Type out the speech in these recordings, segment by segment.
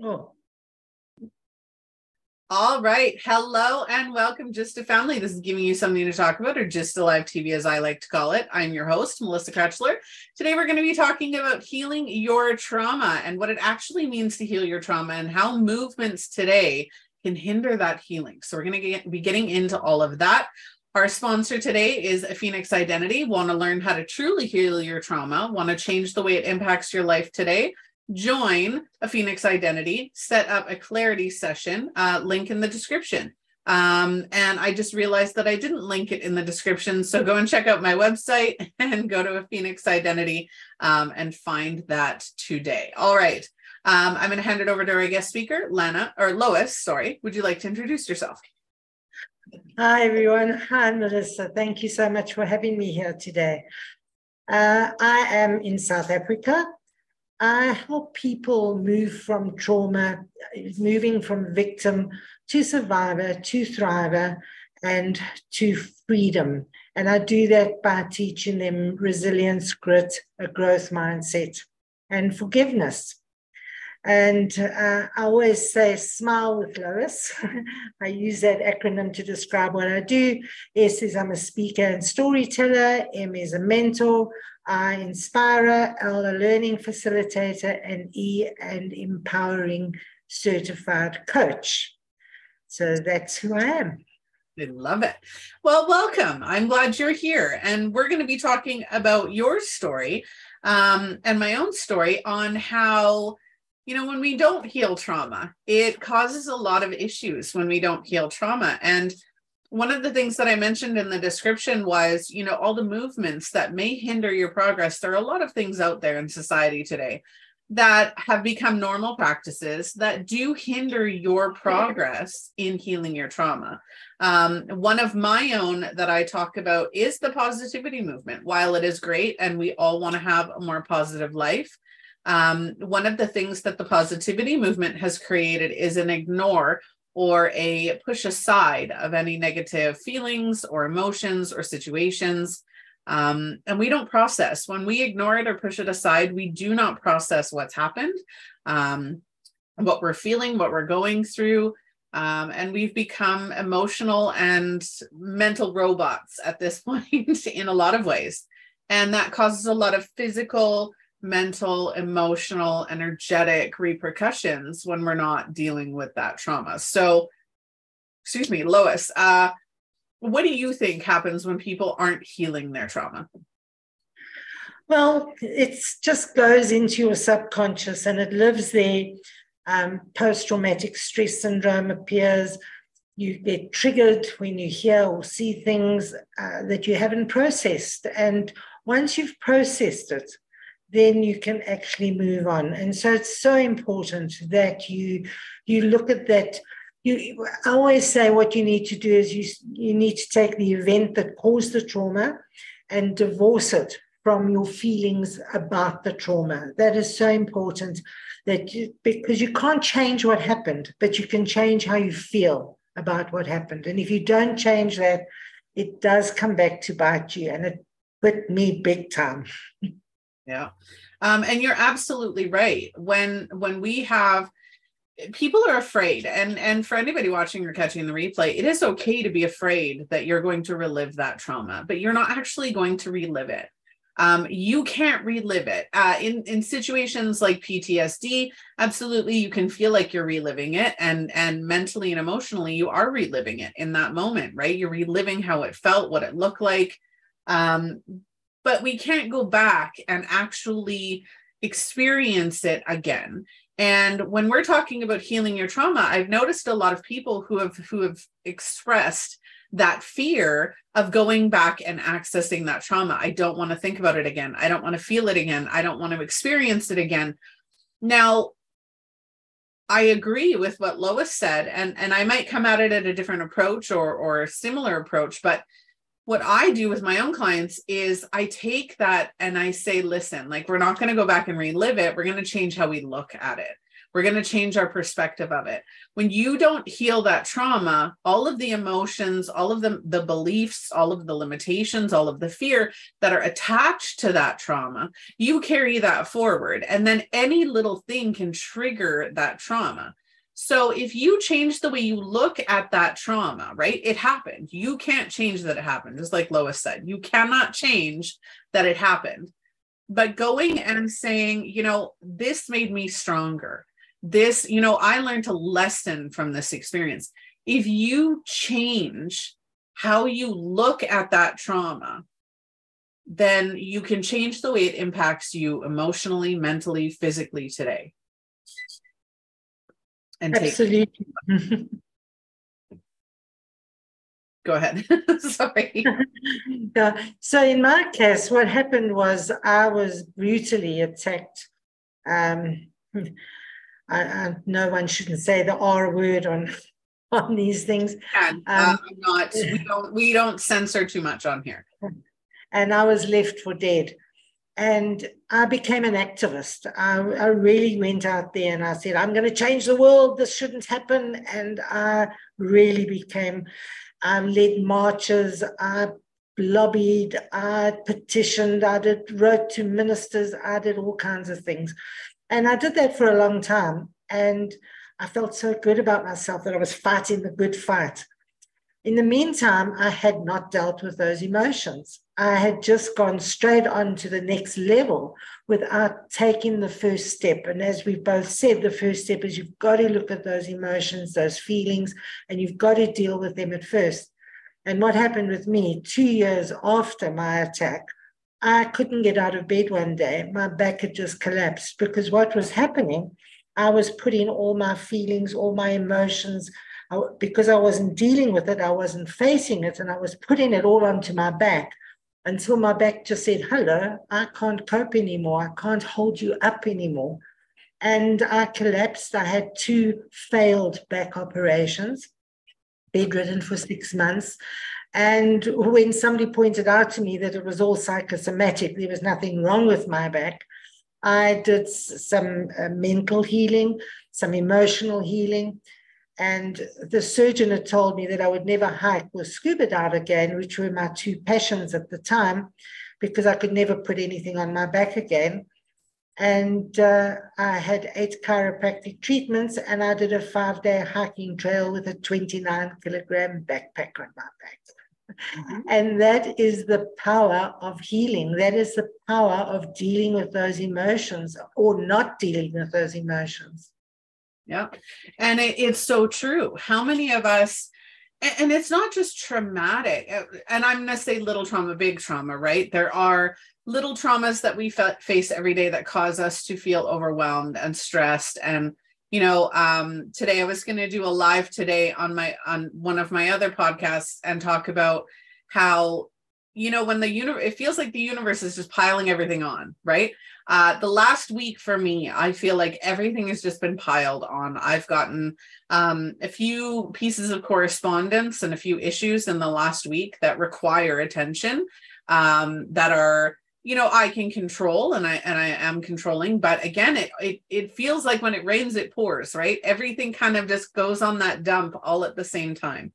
Oh. All right. Hello and welcome, Just a Family. This is giving you something to talk about, or Just a Live TV, as I like to call it. I'm your host, Melissa Krechler. Today, we're going to be talking about healing your trauma and what it actually means to heal your trauma and how movements today can hinder that healing. So, we're going to be getting into all of that. Our sponsor today is Phoenix Identity. Want to learn how to truly heal your trauma? Want to change the way it impacts your life today? Join a Phoenix Identity, set up a clarity session, uh, link in the description. Um, and I just realized that I didn't link it in the description. So go and check out my website and go to a Phoenix Identity um, and find that today. All right. Um, I'm going to hand it over to our guest speaker, Lana, or Lois. Sorry. Would you like to introduce yourself? Hi, everyone. Hi, Melissa. Thank you so much for having me here today. Uh, I am in South Africa. I help people move from trauma, moving from victim to survivor to thriver and to freedom. And I do that by teaching them resilience, grit, a growth mindset, and forgiveness. And uh, I always say, smile with Lois. I use that acronym to describe what I do. S is I'm a speaker and storyteller. M is a mentor. I inspirer, L a learning facilitator, and E an empowering certified coach. So that's who I am. I love it. Well, welcome. I'm glad you're here. And we're going to be talking about your story um, and my own story on how, you know, when we don't heal trauma, it causes a lot of issues when we don't heal trauma. And one of the things that I mentioned in the description was, you know, all the movements that may hinder your progress. There are a lot of things out there in society today that have become normal practices that do hinder your progress in healing your trauma. Um, one of my own that I talk about is the positivity movement. While it is great and we all want to have a more positive life, um, one of the things that the positivity movement has created is an ignore or a push aside of any negative feelings or emotions or situations. Um, and we don't process. When we ignore it or push it aside, we do not process what's happened, um, what we're feeling, what we're going through. Um, and we've become emotional and mental robots at this point in a lot of ways. And that causes a lot of physical mental, emotional, energetic repercussions when we're not dealing with that trauma. So, excuse me, Lois, uh, what do you think happens when people aren't healing their trauma? Well, it just goes into your subconscious and it lives there. Um, Post traumatic stress syndrome appears. You get triggered when you hear or see things uh, that you haven't processed. And once you've processed it, then you can actually move on. And so it's so important that you you look at that. You I always say what you need to do is you you need to take the event that caused the trauma and divorce it from your feelings about the trauma. That is so important that you, because you can't change what happened, but you can change how you feel about what happened. And if you don't change that, it does come back to bite you. And it bit me big time. Yeah. Um, and you're absolutely right. When when we have people are afraid and and for anybody watching or catching the replay it is okay to be afraid that you're going to relive that trauma but you're not actually going to relive it um, you can't relive it uh, in in situations like ptsd absolutely you can feel like you're reliving it and and mentally and emotionally you are reliving it in that moment right you're reliving how it felt what it looked like um, but we can't go back and actually experience it again. And when we're talking about healing your trauma i've noticed a lot of people who have who have expressed that fear of going back and accessing that trauma. I don't want to think about it again. I don't want to feel it again. I don't want to experience it again. Now I agree with what Lois said, and and I might come at it at a different approach or or a similar approach, but what I do with my own clients is I take that and I say, listen, like we're not going to go back and relive it. We're going to change how we look at it. We're going to change our perspective of it. When you don't heal that trauma, all of the emotions, all of the, the beliefs, all of the limitations, all of the fear that are attached to that trauma, you carry that forward. And then any little thing can trigger that trauma. So if you change the way you look at that trauma, right? It happened. You can't change that it happened, just like Lois said. You cannot change that it happened. But going and saying, you know, this made me stronger. This, you know, I learned a lesson from this experience. If you change how you look at that trauma, then you can change the way it impacts you emotionally, mentally, physically today and absolutely. Go ahead. Sorry. yeah. So in my case, what happened was I was brutally attacked. Um, I, I, no one shouldn't say the R word on on these things. Yeah, uh, um, I'm not. We don't. We don't censor too much on here. And I was left for dead. And I became an activist. I, I, really went out there and I said, I'm going to change the world. This shouldn't happen. And I really became, I led marches. I lobbied. I petitioned. I did, wrote to ministers. I did all kinds of things. And I did that for a long time. And I felt so good about myself that I was fighting the good fight. In the meantime, I had not dealt with those emotions. I had just gone straight on to the next level without taking the first step. And as we've both said, the first step is you've got to look at those emotions, those feelings, and you've got to deal with them at first. And what happened with me two years after my attack, I couldn't get out of bed one day. My back had just collapsed because what was happening, I was putting all my feelings, all my emotions, I, because I wasn't dealing with it, I wasn't facing it, and I was putting it all onto my back until my back just said, Hello, I can't cope anymore. I can't hold you up anymore. And I collapsed. I had two failed back operations, bedridden for six months. And when somebody pointed out to me that it was all psychosomatic, there was nothing wrong with my back, I did some uh, mental healing, some emotional healing. And the surgeon had told me that I would never hike or scuba dive again, which were my two passions at the time, because I could never put anything on my back again. And uh, I had eight chiropractic treatments, and I did a five day hiking trail with a 29 kilogram backpack on my back. Mm-hmm. And that is the power of healing. That is the power of dealing with those emotions or not dealing with those emotions. Yeah. And it, it's so true. How many of us, and, and it's not just traumatic, uh, and I'm going to say little trauma, big trauma, right? There are little traumas that we face every day that cause us to feel overwhelmed and stressed and you know um today i was going to do a live today on my on one of my other podcasts and talk about how you know when the universe it feels like the universe is just piling everything on right? Uh, the last week for me, I feel like everything has just been piled on. I've gotten um, a few pieces of correspondence and a few issues in the last week that require attention um, that are you know i can control and i and i am controlling. But again it, it it feels like when it rains it pours right? Everything kind of just goes on that dump all at the same time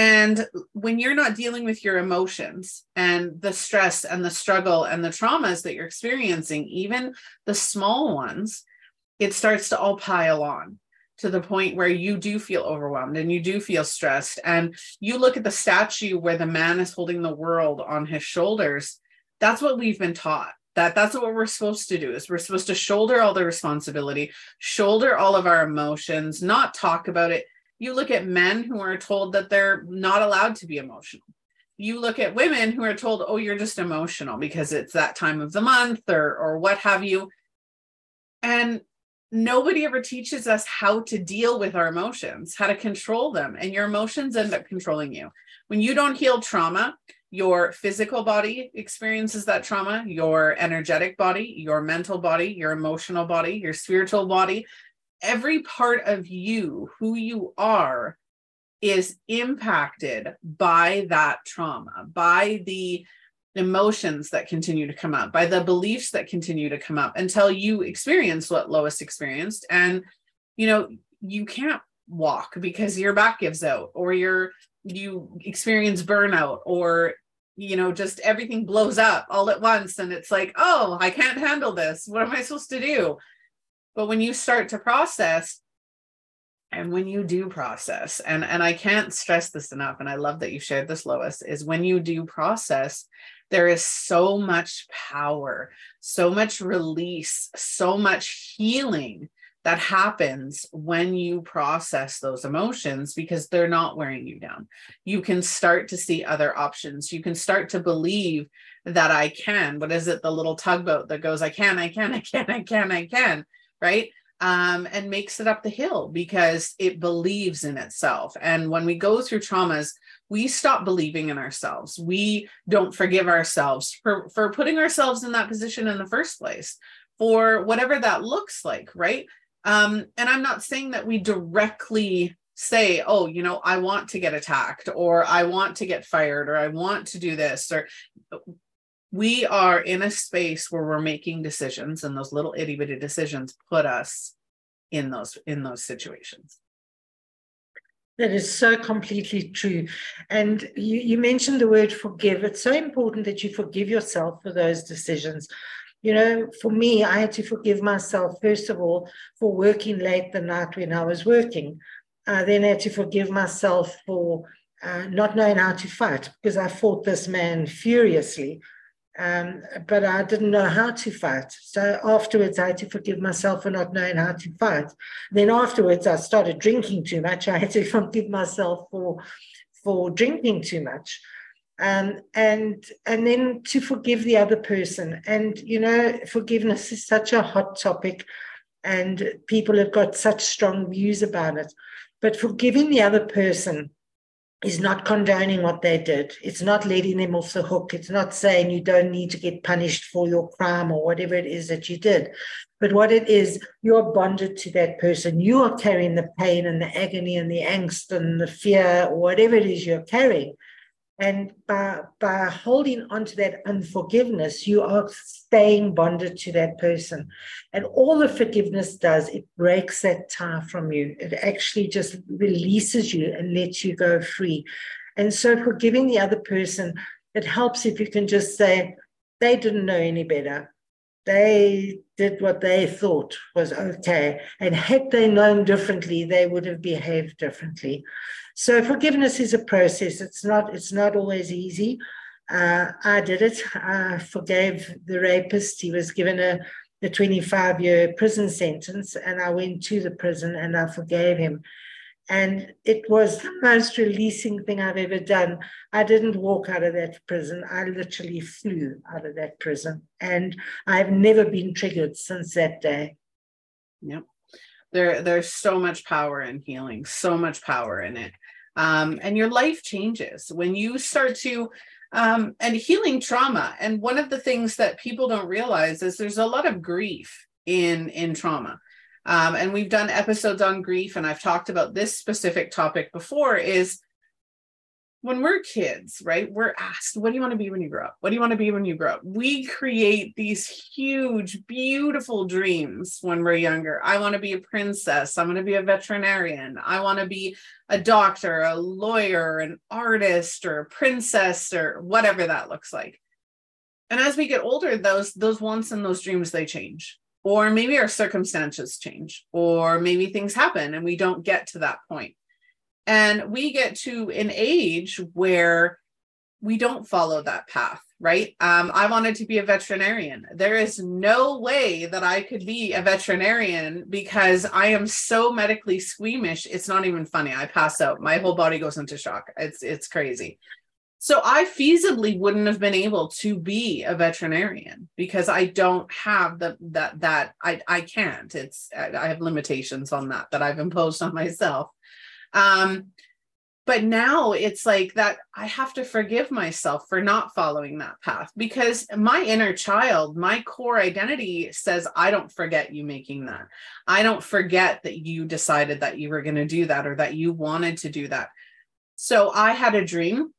and when you're not dealing with your emotions and the stress and the struggle and the traumas that you're experiencing, even the small ones, it starts to all pile on to the point where you do feel overwhelmed and you do feel stressed. And you look at the statue where the man is holding the world on his shoulders. That's what we've been taught. That that's what we're supposed to do is we're supposed to shoulder all the responsibility, shoulder all of our emotions, not talk about it, you look at men who are told that they're not allowed to be emotional. You look at women who are told, oh, you're just emotional because it's that time of the month or, or what have you. And nobody ever teaches us how to deal with our emotions, how to control them. And your emotions end up controlling you. When you don't heal trauma, your physical body experiences that trauma, your energetic body, your mental body, your emotional body, your spiritual body, every part of you, who you are, is impacted by that trauma, by the emotions that continue to come up, by the beliefs that continue to come up until you experience what Lois experienced. And, you know, you can't walk because your back gives out or you're you experience burnout or you know just everything blows up all at once. And it's like oh i can't handle this. What am i supposed to do but when you start to process and when you do process and and i can't stress this enough and i love that you shared this lois is when you do process there is so much power so much release so much healing that happens when you process those emotions because they're not wearing you down. You can start to see other options. You can start to believe that i can. What is it? The little tugboat that goes i can i can i can i can i can right um, and makes it up the hill because it believes in itself. And when we go through traumas, we stop believing in ourselves. We don't forgive ourselves for, for putting ourselves in that position in the first place, for whatever that looks like, right? Um, and I'm not saying that we directly say, oh, you know, I want to get attacked, or I want to get fired, or I want to do this, or we are in a space where we're making decisions and those little itty bitty decisions put us in those in those situations. That is so completely true. And you, you mentioned the word forgive. It's so important that you forgive yourself for those decisions. You know for me i had to forgive myself first of all for working late the night when i was working. I then had to forgive myself for uh, not knowing how to fight because i fought this man furiously um, but I didn't know how to fight. So afterwards, I had to forgive myself for not knowing how to fight. Then afterwards, I started drinking too much. I had to forgive myself for for drinking too much. Um, and and then to forgive the other person. And you know, forgiveness is such a hot topic, and people have got such strong views about it. But forgiving the other person is not condoning what they did. It's not letting them off the hook. It's not saying you don't need to get punished for your crime or whatever it is that you did. But what it is, you're bonded to that person. You are carrying the pain and the agony and the angst and the fear or whatever it is you're carrying. And by, by holding on to that unforgiveness, you are staying bonded to that person. And all the forgiveness does, it breaks that tie from you. It actually just releases you and lets you go free. And so, forgiving the other person, it helps if you can just say, they didn't know any better. They did what they thought was okay. And had they known differently, they would have behaved differently. So forgiveness is a process. It's not. It's not always easy. Uh, I did it. I forgave the rapist. He was given a, a 25 year prison sentence, and I went to the prison and I forgave him. And it was the most releasing thing I've ever done. I didn't walk out of that prison. I literally flew out of that prison. And I've never been triggered since that day. Yep. There, there's so much power in healing, so much power in it um, and your life changes when you start to um, and healing trauma and one of the things that people don't realize is there's a lot of grief in in trauma um, and we've done episodes on grief and i've talked about this specific topic before is when we're kids, right, we're asked, what do you want to be when you grow up? What do you want to be when you grow up? We create these huge, beautiful dreams when we're younger. I want to be a princess. I'm going to be a veterinarian. I want to be a doctor, a lawyer, an artist, or a princess, or whatever that looks like. And as we get older, those those wants and those dreams they change. Or maybe our circumstances change, or maybe things happen and we don't get to that point and we get to an age where we don't follow that path, right? Um, I wanted to be a veterinarian. There is no way that I could be a veterinarian because I am so medically squeamish. It's not even funny. I pass out. My whole body goes into shock. It's it's crazy. So I feasibly wouldn't have been able to be a veterinarian because I don't have the that that I I can't. It's I have limitations on that that I've imposed on myself. Um, but now it's like that I have to forgive myself for not following that path because my inner child, my core identity says, I don't forget you making that. I don't forget that you decided that you were going to do that or that you wanted to do that. So I had a dream.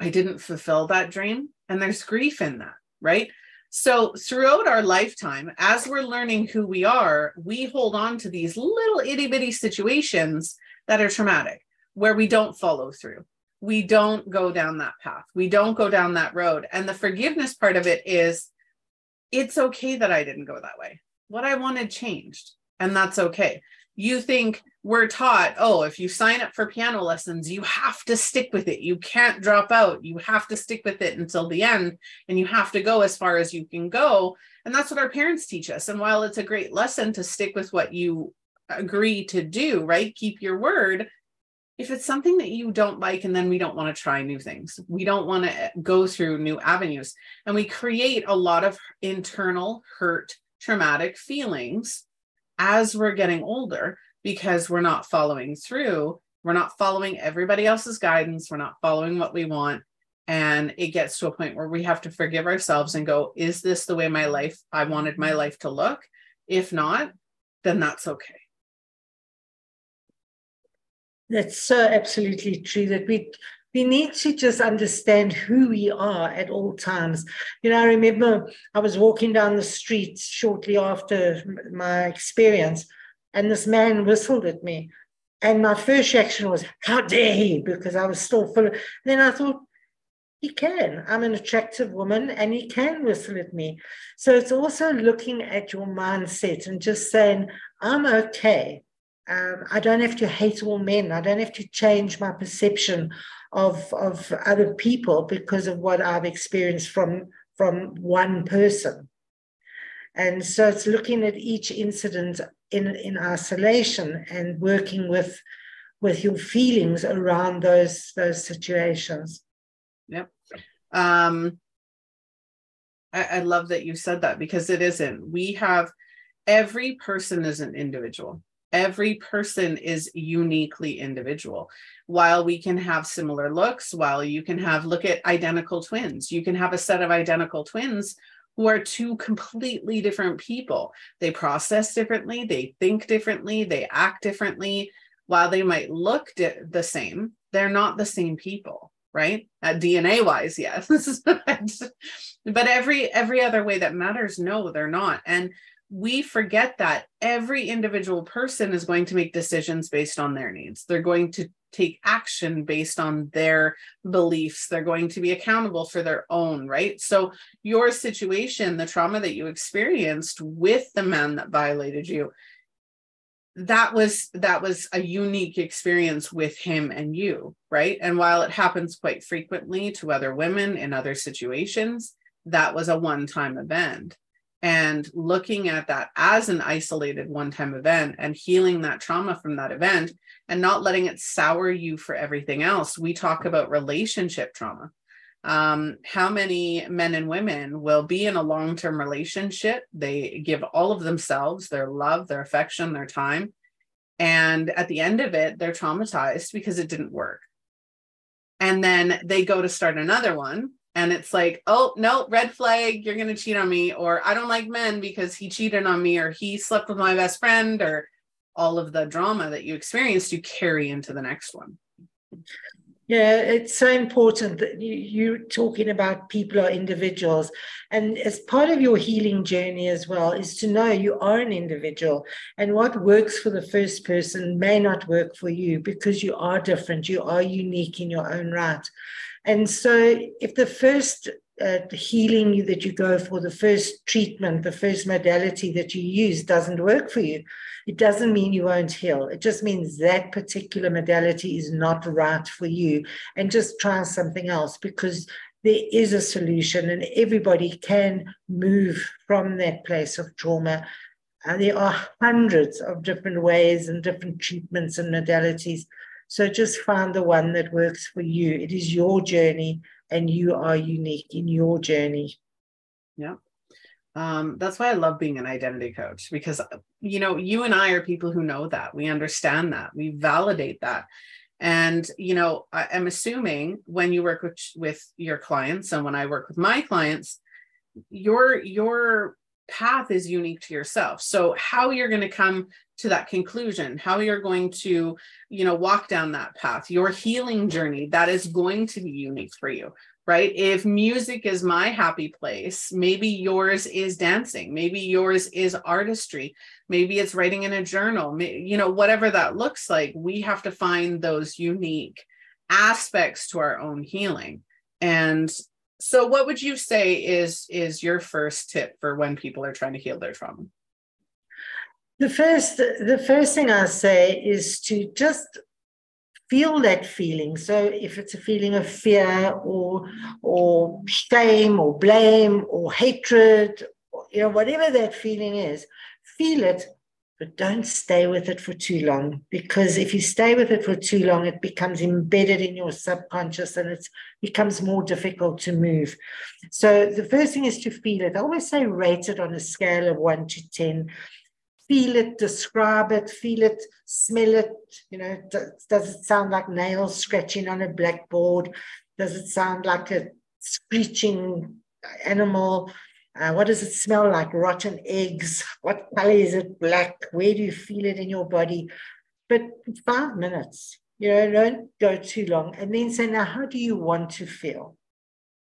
I didn't fulfill that dream. and there's grief in that, right? So, throughout our lifetime, as we're learning who we are, we hold on to these little itty bitty situations that are traumatic where we don't follow through. We don't go down that path. We don't go down that road. And the forgiveness part of it is it's okay that I didn't go that way. What I wanted changed, and that's okay. You think we're taught, oh, if you sign up for piano lessons, you have to stick with it. You can't drop out. You have to stick with it until the end, and you have to go as far as you can go. And that's what our parents teach us. And while it's a great lesson to stick with what you agree to do, right? Keep your word. If it's something that you don't like, and then we don't want to try new things, we don't want to go through new avenues, and we create a lot of internal hurt, traumatic feelings as we're getting older because we're not following through. We're not following everybody else's guidance. We're not following what we want. And it gets to a point where we have to forgive ourselves and go, is this the way my life, I wanted my life to look? If not, then that's okay. That's so absolutely true that we we need to just understand who we are at all times. You know, I remember I was walking down the street shortly after my experience, and this man whistled at me. And my first reaction was, How dare he? Because I was still full of. Then I thought, He can. I'm an attractive woman and he can whistle at me. So it's also looking at your mindset and just saying, I'm okay. Um, I don't have to hate all men. I don't have to change my perception of, of other people because of what I've experienced from, from one person. And so it's looking at each incident in, in isolation and working with, with your feelings around those, those situations. Yep. Um, I, I love that you said that because it isn't. We have every person is an individual every person is uniquely individual. While we can have similar looks while you can have look at identical twins you can have a set of identical twins who are two completely different people. They process differently they think differently they act differently. While they might look di- the same they're not the same people right? Uh, dna wise yes. But every every other way that matters no they're not. And we forget that every individual person is going to make decisions based on their needs. They're going to take action based on their beliefs. They're going to be accountable for their own, right? So, your situation, the trauma that you experienced with the man that violated you, that was that was a unique experience with him and you right and while it happens quite frequently to other women in other situations that was a one time event and looking at that as an isolated one time event and healing that trauma from that event and not letting it sour you for everything else. We talk about relationship trauma. Um, how many men and women will be in a long term relationship? They give all of themselves, their love, their affection, their time. And at the end of it, they're traumatized because it didn't work. And then they go to start another one and it's like, oh no, red flag, you're gonna cheat on me, or I don't like men because he cheated on me, or he slept with my best friend, or all of the drama that you experienced, you carry into the next one. Yeah, it's so important that you, you're talking about people or individuals. And as part of your healing journey as well, is to know you are an individual and what works for the first person may not work for you because you are different, you are unique in your own right. And so, if the first uh, healing that you go for, the first treatment, the first modality that you use doesn't work for you, it doesn't mean you won't heal. It just means that particular modality is not right for you. And just try something else because there is a solution and everybody can move from that place of trauma. And there are hundreds of different ways and different treatments and modalities so just find the one that works for you. It is your journey and you are unique in your journey. Yeah. Um, that's why I love being an identity coach because, you know, you and I are people who know that. We understand that. We validate that. And, you know, I, am assuming when you work with, with your clients and when I work with my clients, your your path is unique to yourself. So how you're going to come to that conclusion, how you're going to, you know, walk down that path, your healing journey, that is going to be unique for you. right? If music is my happy place, maybe yours is dancing, maybe yours is artistry, maybe it's writing in a journal, you know, whatever that looks like, we have to find those unique aspects to our own healing. And so what would you say is is your first tip for when people are trying to heal their trauma? The first the first thing I say is to just feel that feeling. So if it's a feeling of fear or or shame or blame or hatred, or, you know, whatever that feeling is, feel it, but don't stay with it for too long. Because if you stay with it for too long, it becomes embedded in your subconscious and it becomes more difficult to move. So the first thing is to feel it. I always say rate it on a scale of one to 10 feel it, describe it, feel it, smell it. You know, does, does it sound like nails scratching on a blackboard? Does it sound like a screeching animal? Uh, what does it smell like? Rotten eggs. What color is it? Black. Where do you feel it in your body? But five minutes, you know, don't go too long. And then say, now, how do you want to feel?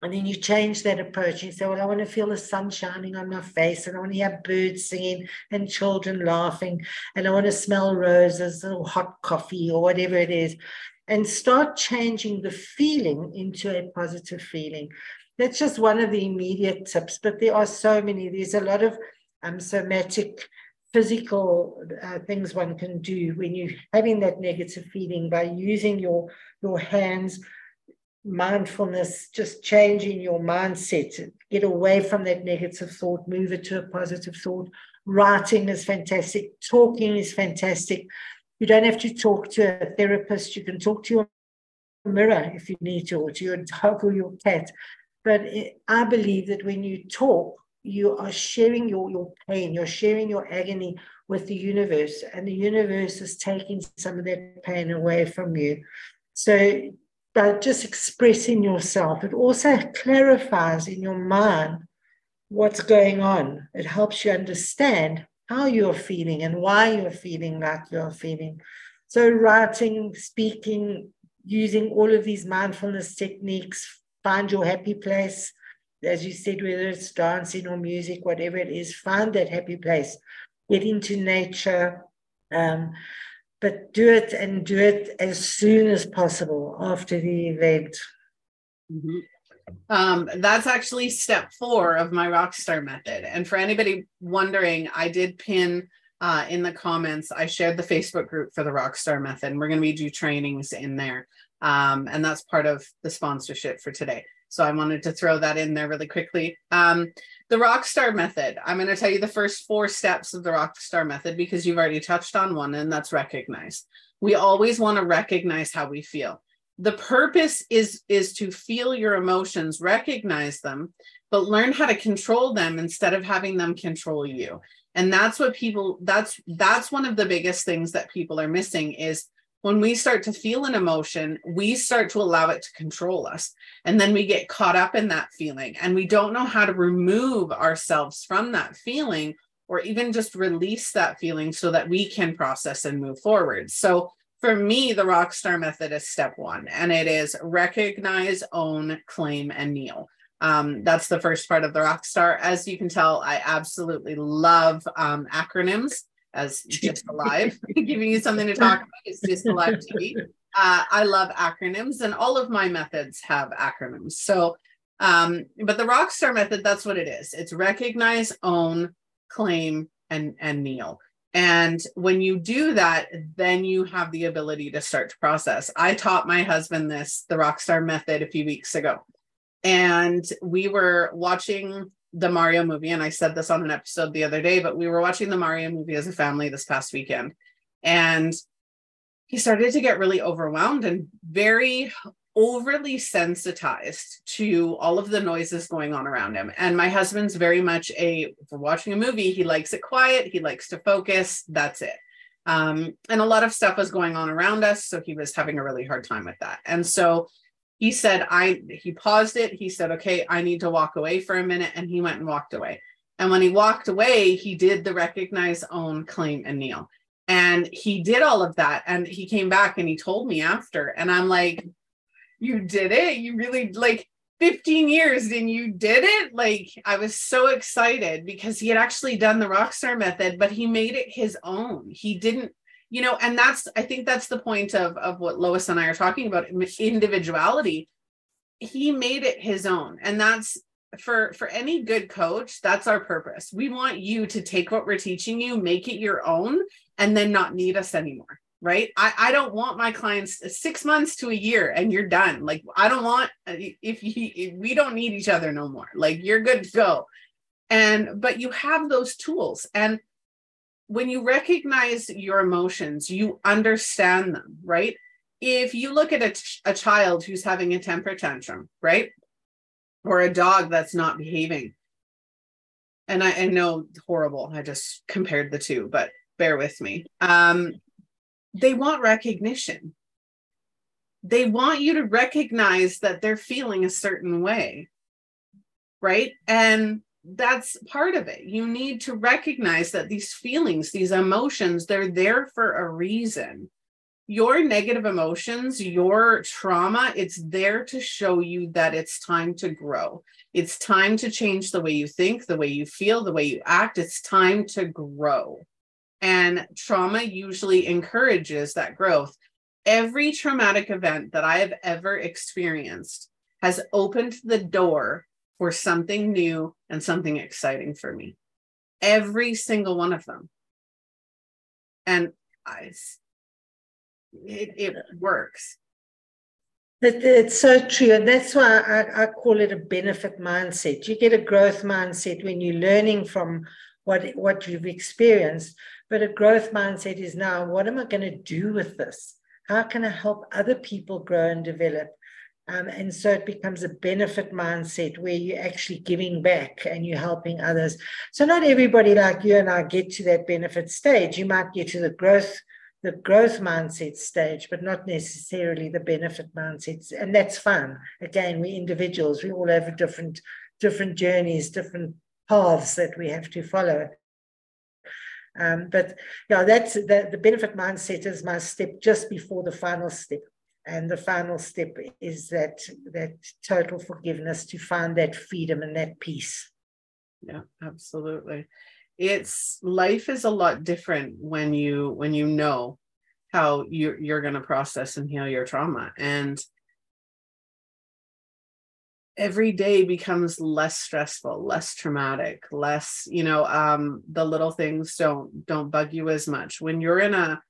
And then you change that approach. You say, Well, I want to feel the sun shining on my face, and I want to hear birds singing and children laughing, and I want to smell roses or hot coffee or whatever it is. And start changing the feeling into a positive feeling. That's just one of the immediate tips, but there are so many. There's a lot of um, somatic physical uh, things one can do when you're having that negative feeling by using your your hands mindfulness, just changing your mindset, get away from that negative thought, move it to a positive thought. Writing is fantastic, talking is fantastic. You don't have to talk to a therapist, you can talk to your mirror if you need to, or to your dog or your cat. But I believe that when you talk, you are sharing your, your pain, you're sharing your agony with the universe, and the universe is taking some of that pain away from you. So by just expressing yourself, it also clarifies in your mind what's going on. It helps you understand how you're feeling and why you're feeling like you're feeling. So, writing, speaking, using all of these mindfulness techniques, find your happy place. As you said, whether it's dancing or music, whatever it is, find that happy place. Get into nature. Um, but do it and do it as soon as possible after the event. Mm-hmm. Um, that's actually step four of my Rockstar method. And for anybody wondering, I did pin uh, in the comments, I shared the Facebook group for the Rockstar method, and we're going to be do trainings in there. Um, and that's part of the sponsorship for today. So I wanted to throw that in there really quickly. Um, the Rockstar method. I'm going to tell you the first four steps of the Rockstar method because you've already touched on one, and that's recognize. We always want to recognize how we feel. The purpose is is to feel your emotions, recognize them, but learn how to control them instead of having them control you. And that's what people that's that's one of the biggest things that people are missing is when we start to feel an emotion, we start to allow it to control us. And then we get caught up in that feeling and we don't know how to remove ourselves from that feeling or even just release that feeling so that we can process and move forward. So for me, the Rockstar method is step one, and it is recognize, own, claim, and kneel. Um, that's the first part of the Rockstar. As you can tell, I absolutely love um, acronyms as just alive, giving you something to talk about. It's just alive TV. Uh, I love acronyms, and all of my methods have acronyms. So, um, but the Rockstar method, that's what it is. It's recognize, own, claim, and and kneel. And when you do that, then you have the ability to start to process. I taught my husband this, the Rockstar method, a few weeks ago. And we were watching the Mario movie, and I said this on an episode the other day, but we were watching the Mario movie as a family this past weekend. And he started to get really overwhelmed and very overly sensitized to all of the noises going on around him. And my husband's very much a, for watching a movie, he likes it quiet, he likes to focus, that's it. Um, and a lot of stuff was going on around us. So he was having a really hard time with that. And so he said i he paused it. He said okay i need to walk away for a minute and he went and walked away. And when he walked away he did the recognize own claim and kneel. And he did all of that and he came back and he told me after and i'm like you did it? You really like 15 years and you did it? Like i was so excited because he had actually done the rockstar method but he made it his own. He didn't you know and that's i think that's the point of of what lois and i are talking about individuality. He made it his own and that's for for any good coach that's our purpose. We want you to take what we're teaching you make it your own and then not need us anymore right? I, I don't want my clients six months to a year and you're done. Like i don't want uh, if you if we don't need each other no more. Like you're good to go. And but you have those tools and when you recognize your emotions you understand them right if you look at a, a child who's having a temper tantrum right or a dog that's not behaving and I, I know horrible i just compared the two but bear with me um they want recognition. They want you to recognize that they're feeling a certain way. Right. And that's part of it. You need to recognize that these feelings, these emotions, they're there for a reason. Your negative emotions, your trauma, it's there to show you that it's time to grow. It's time to change the way you think, the way you feel, the way you act. It's time to grow. And trauma usually encourages that growth. Every traumatic event that I have ever experienced has opened the door for something new and something exciting for me. Every single one of them. And I, it, it works. It, it's so true. And that's why I, I call it a benefit mindset. You get a growth mindset when you're learning from what, what you've experienced. But a growth mindset is now what am I going to do with this? How can I help other people grow and develop? Um, and so it becomes a benefit mindset where you're actually giving back and you're helping others. So not everybody like you and I get to that benefit stage. You might get to the growth, the growth mindset stage, but not necessarily the benefit mindset. And that's fun. Again, we're individuals. We all have different, different journeys, different paths that we have to follow. Um, but yeah, that's the, the benefit mindset is my step just before the final step. And the final step is that that total forgiveness to find that freedom and that peace. Yeah, absolutely. It's life is a lot different when you when you know how you're you're going to process and heal your trauma. And every day becomes less stressful less traumatic less you know um the little things don't don't bug you as much when you're in a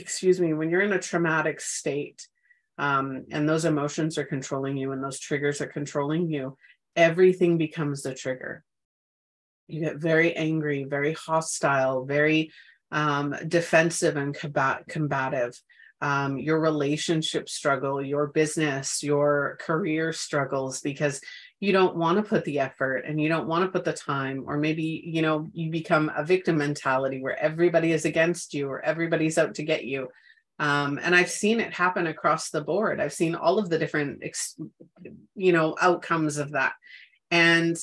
excuse me when you're in a traumatic state um and those emotions are controlling you and those triggers are controlling you everything becomes the trigger. You get very angry very hostile very um defensive and combat combative. Um, your relationship struggle, your business, your career struggles, because you don't want to put the effort and you don't want to put the time, or maybe, you know, you become a victim mentality where everybody is against you or everybody's out to get you. Um, and I've seen it happen across the board. I've seen all of the different, you know, outcomes of that. And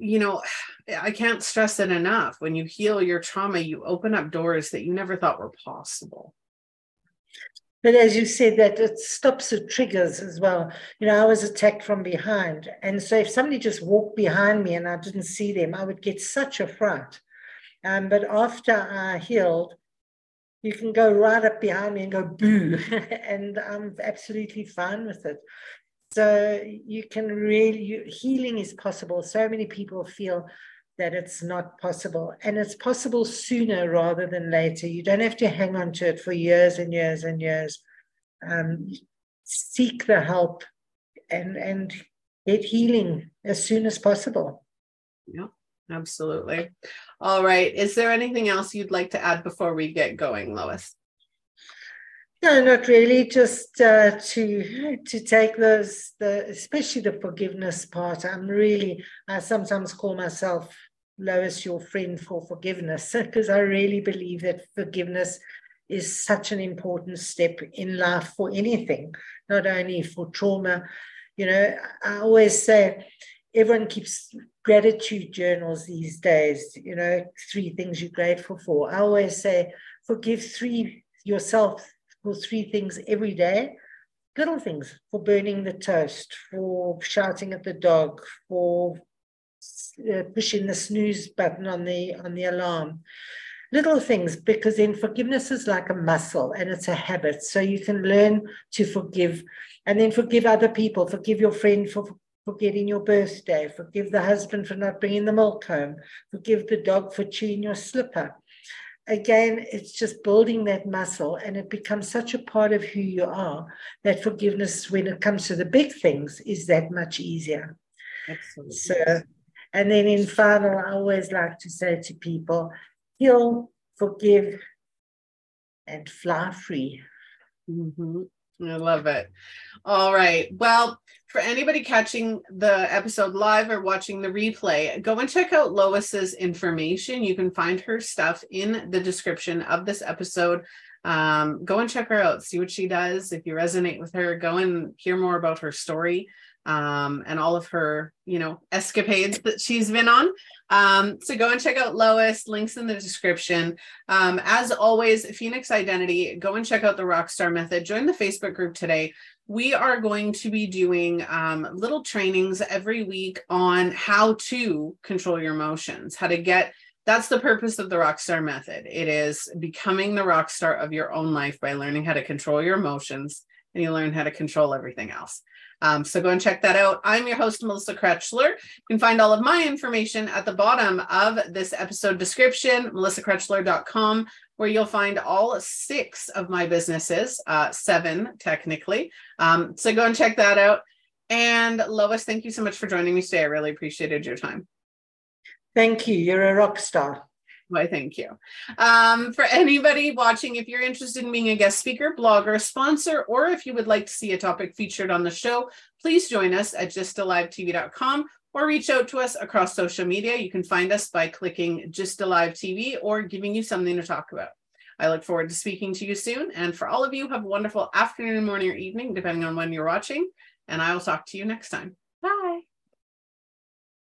you know, I can't stress it enough. When you heal your trauma, you open up doors that you never thought were possible. But as you said, that it stops the triggers as well. You know, I was attacked from behind. And so if somebody just walked behind me and I didn't see them, I would get such a fright. Um, but after I healed, you can go right up behind me and go boo. and I'm absolutely fine with it. So you can really, you, healing is possible. So many people feel that it's not possible. And it's possible sooner rather than later. You don't have to hang on to it for years and years and years. Um, seek the help and, and get healing as soon as possible. Yeah, absolutely. All right. Is there anything else you'd like to add before we get going, Lois? No, not really. Just uh, to to take those, the especially the forgiveness part. I'm really. I sometimes call myself Lois, your friend for forgiveness, because I really believe that forgiveness is such an important step in life for anything, not only for trauma. You know, I always say everyone keeps gratitude journals these days. You know, three things you're grateful for. I always say forgive three yourself for three things every day little things for burning the toast, for shouting at the dog, for uh, pushing the snooze button on the on the alarm. Little things, because then forgiveness is like a muscle and it's a habit. So you can learn to forgive and then forgive other people. Forgive your friend for forgetting your birthday. Forgive the husband for not bringing the milk home. Forgive the dog for chewing your slipper again, it's just building that muscle and it becomes such a part of who you are that forgiveness, when it comes to the big things, is that much easier. Absolutely. So, and then in final, I always like to say to people, heal, forgive, and fly free. Mm-hmm. I love it. All right. Well, for anybody catching the episode live or watching the replay, go and check out Lois's information. You can find her stuff in the description of this episode. Um, go and check her out, see what she does. If you resonate with her, go and hear more about her story um, and all of her, you know, escapades that she's been on. Um, so go and check out Lois, links in the description. Um, as always, Phoenix Identity, go and check out the Rockstar Method. Join the Facebook group today. We are going to be doing um, little trainings every week on how to control your emotions, how to get that's the purpose of the rockstar method it is becoming the rock star of your own life by learning how to control your emotions and you learn how to control everything else um, so go and check that out. I'm your host, Melissa Krechler. You can find all of my information at the bottom of this episode description, melissakrechler.com, where you'll find all six of my businesses, uh, seven technically. Um, so go and check that out. And Lois, thank you so much for joining me today. I really appreciated your time. Thank you. You're a rock star. Why, thank you. Um, for anybody watching, if you're interested in being a guest speaker, blogger, sponsor, or if you would like to see a topic featured on the show, please join us at gysttalivetv.com or reach out to us across social media. You can find us by clicking Just Alive TV or giving you something to talk about. I look forward to speaking to you soon. And for all of you, have a wonderful afternoon, morning, or evening, depending on when you're watching. And I will talk to you next time. Bye.